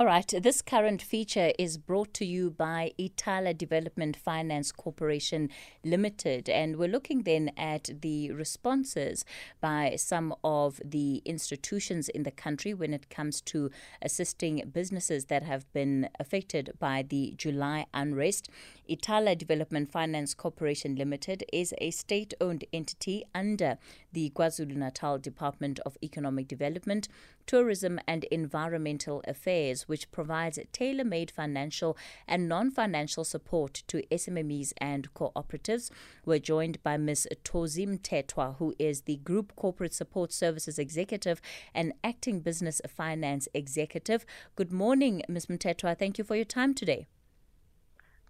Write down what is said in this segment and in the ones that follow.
All right, this current feature is brought to you by Ithala Development Finance Corporation Limited, and we're looking then at the responses by some of the institutions in the country when it comes to assisting businesses that have been affected by the July unrest. Ithala Development Finance Corporation Limited is a state owned entity under the KwaZulu Natal Department of Economic Development, Tourism and Environmental Affairs which provides tailor made financial and non financial support to SMMEs and cooperatives. We're joined by Ms. Tozim Mthethwa, who is the Group Corporate Support Services Executive and Acting Business Finance Executive. Good morning, Ms. Mthethwa. Thank you for your time today.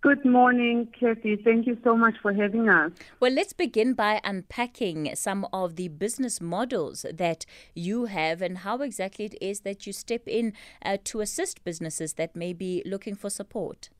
Good morning, Kathy. Thank you so much for having us. Well, let's begin by unpacking some of the business models that you have and how exactly it is that you step in uh, to assist businesses that may be looking for support.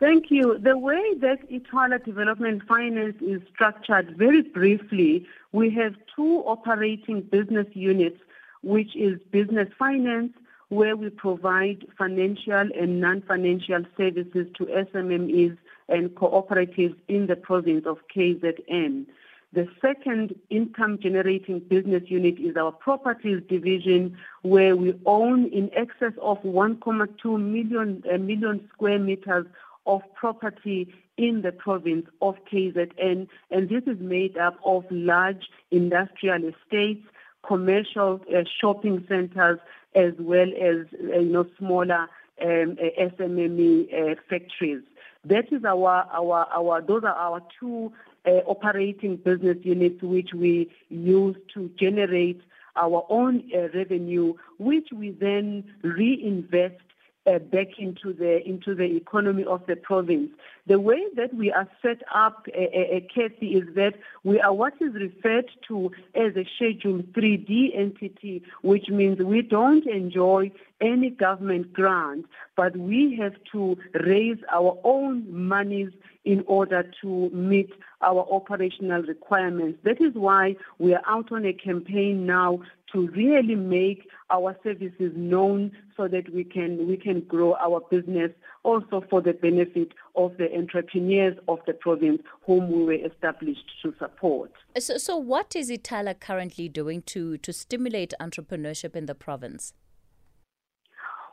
Thank you. The way that Ithala Development Finance is structured, very briefly, we have two operating business units, which is business finance where we provide financial and non-financial services to SMMEs and cooperatives in the province of KZN. The second income generating business unit is our properties division where we own in excess of 1.2 million, uh, million square meters of property in the province of KZN and this is made up of large industrial estates, commercial uh, shopping centers as well as uh, you know smaller um, uh, SMME uh, factories. That is our our our those are our two uh, operating business units which we use to generate our own uh, revenue, which we then reinvest uh, back into the into the economy of the province. The way that we are set up, uh, uh, Kathy, is that we are what is referred to as a Schedule 3D entity, which means we don't enjoy any government grant, but we have to raise our own monies in order to meet our operational requirements. That is why we are out on a campaign now to really make our services known so that we can we can grow our business also for the benefit of the entrepreneurs of the province whom we were established to support. So, so what is Ithala currently doing to to stimulate entrepreneurship in the province?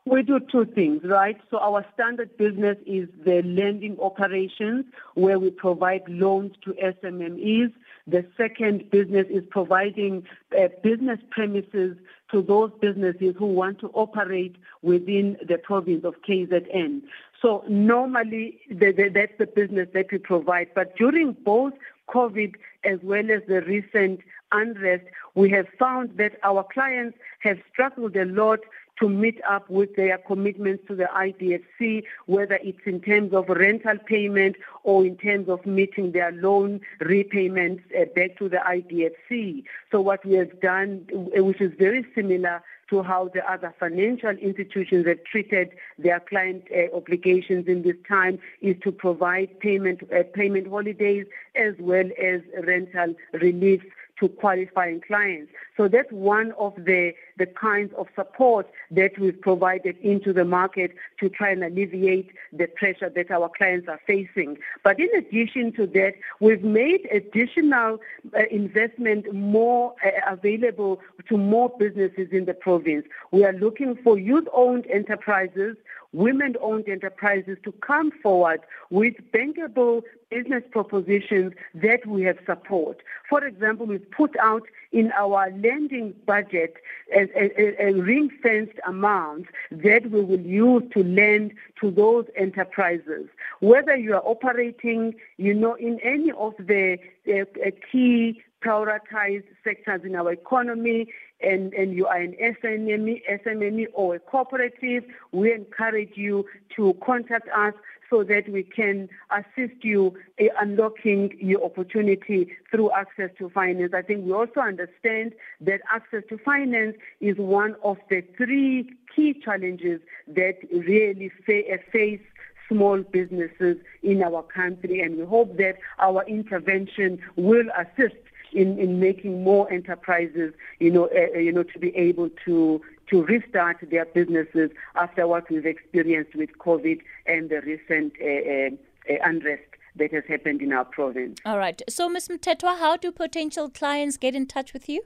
We do two things, right? So our standard business is the lending operations where we provide loans to SMMEs. The second business is providing uh, business premises to those businesses who want to operate within the province of KZN. So normally the, the, that's the business that we provide. But during both COVID as well as the recent unrest, we have found that our clients have struggled a lot to meet up with their commitments to the IDFC, whether it's in terms of rental payment or in terms of meeting their loan repayments uh, back to the IDFC. So what we have done, uh, which is very similar to how the other financial institutions have treated their client uh, obligations in this time is to provide payment uh, payment holidays as well as rental relief to qualifying clients. So that's one of the, the kinds of support that we've provided into the market to try and alleviate the pressure that our clients are facing. But in addition to that, we've made additional uh, investment more uh, available to more businesses in the province. We are looking for youth-owned enterprises women-owned enterprises to come forward with bankable business propositions that we have support. For example, we've put out in our lending budget a, a, a ring-fenced amount that we will use to lend to those enterprises. Whether you are operating, you know, in any of the uh, key prioritized sectors in our economy and, and you are an SMME, SMME or a cooperative, we encourage you to contact us so that we can assist you in unlocking your opportunity through access to finance. I think we also understand that access to finance is one of the three key challenges that really uh, face small businesses in our country and we hope that our intervention will assist in, in making more enterprises, you know, uh, you know, to be able to to restart their businesses after what we've experienced with COVID and the recent uh, uh, unrest that has happened in our province. All right. So, Ms. Mthethwa, how do potential clients get in touch with you?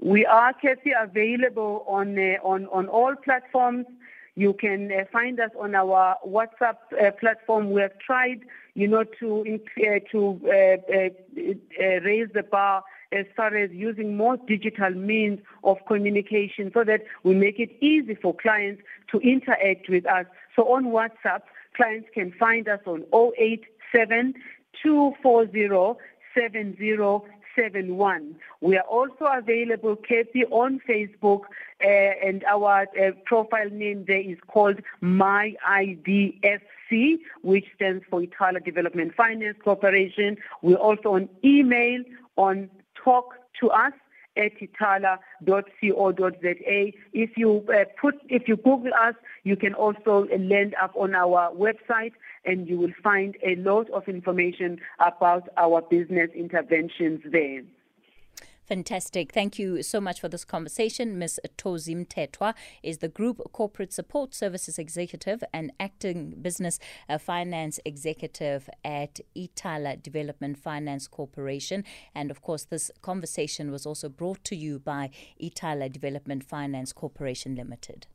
We are, Kathy, available on, uh, on, on all platforms. You can uh, find us on our WhatsApp uh, platform. We have tried, you know, to uh, to uh, uh, uh, raise the bar as far as using more digital means of communication so that we make it easy for clients to interact with us. So on WhatsApp, clients can find us on 087 240 7071. We are also available, Kathy, on Facebook, uh, and our uh, profile name there is called MyIDFC, which stands for Ithala Development Finance Corporation. We're also on email on talk to us at ithala.co.za. If you uh, put, if you Google us, you can also land up on our website and you will find a lot of information about our business interventions there. Fantastic. Thank you so much for this conversation. Ms. Tozim Mthethwa is the Group Corporate Support Services Executive and Acting Business uh, Finance Executive at Ithala Development Finance Corporation. And of course, this conversation was also brought to you by Ithala Development Finance Corporation Limited.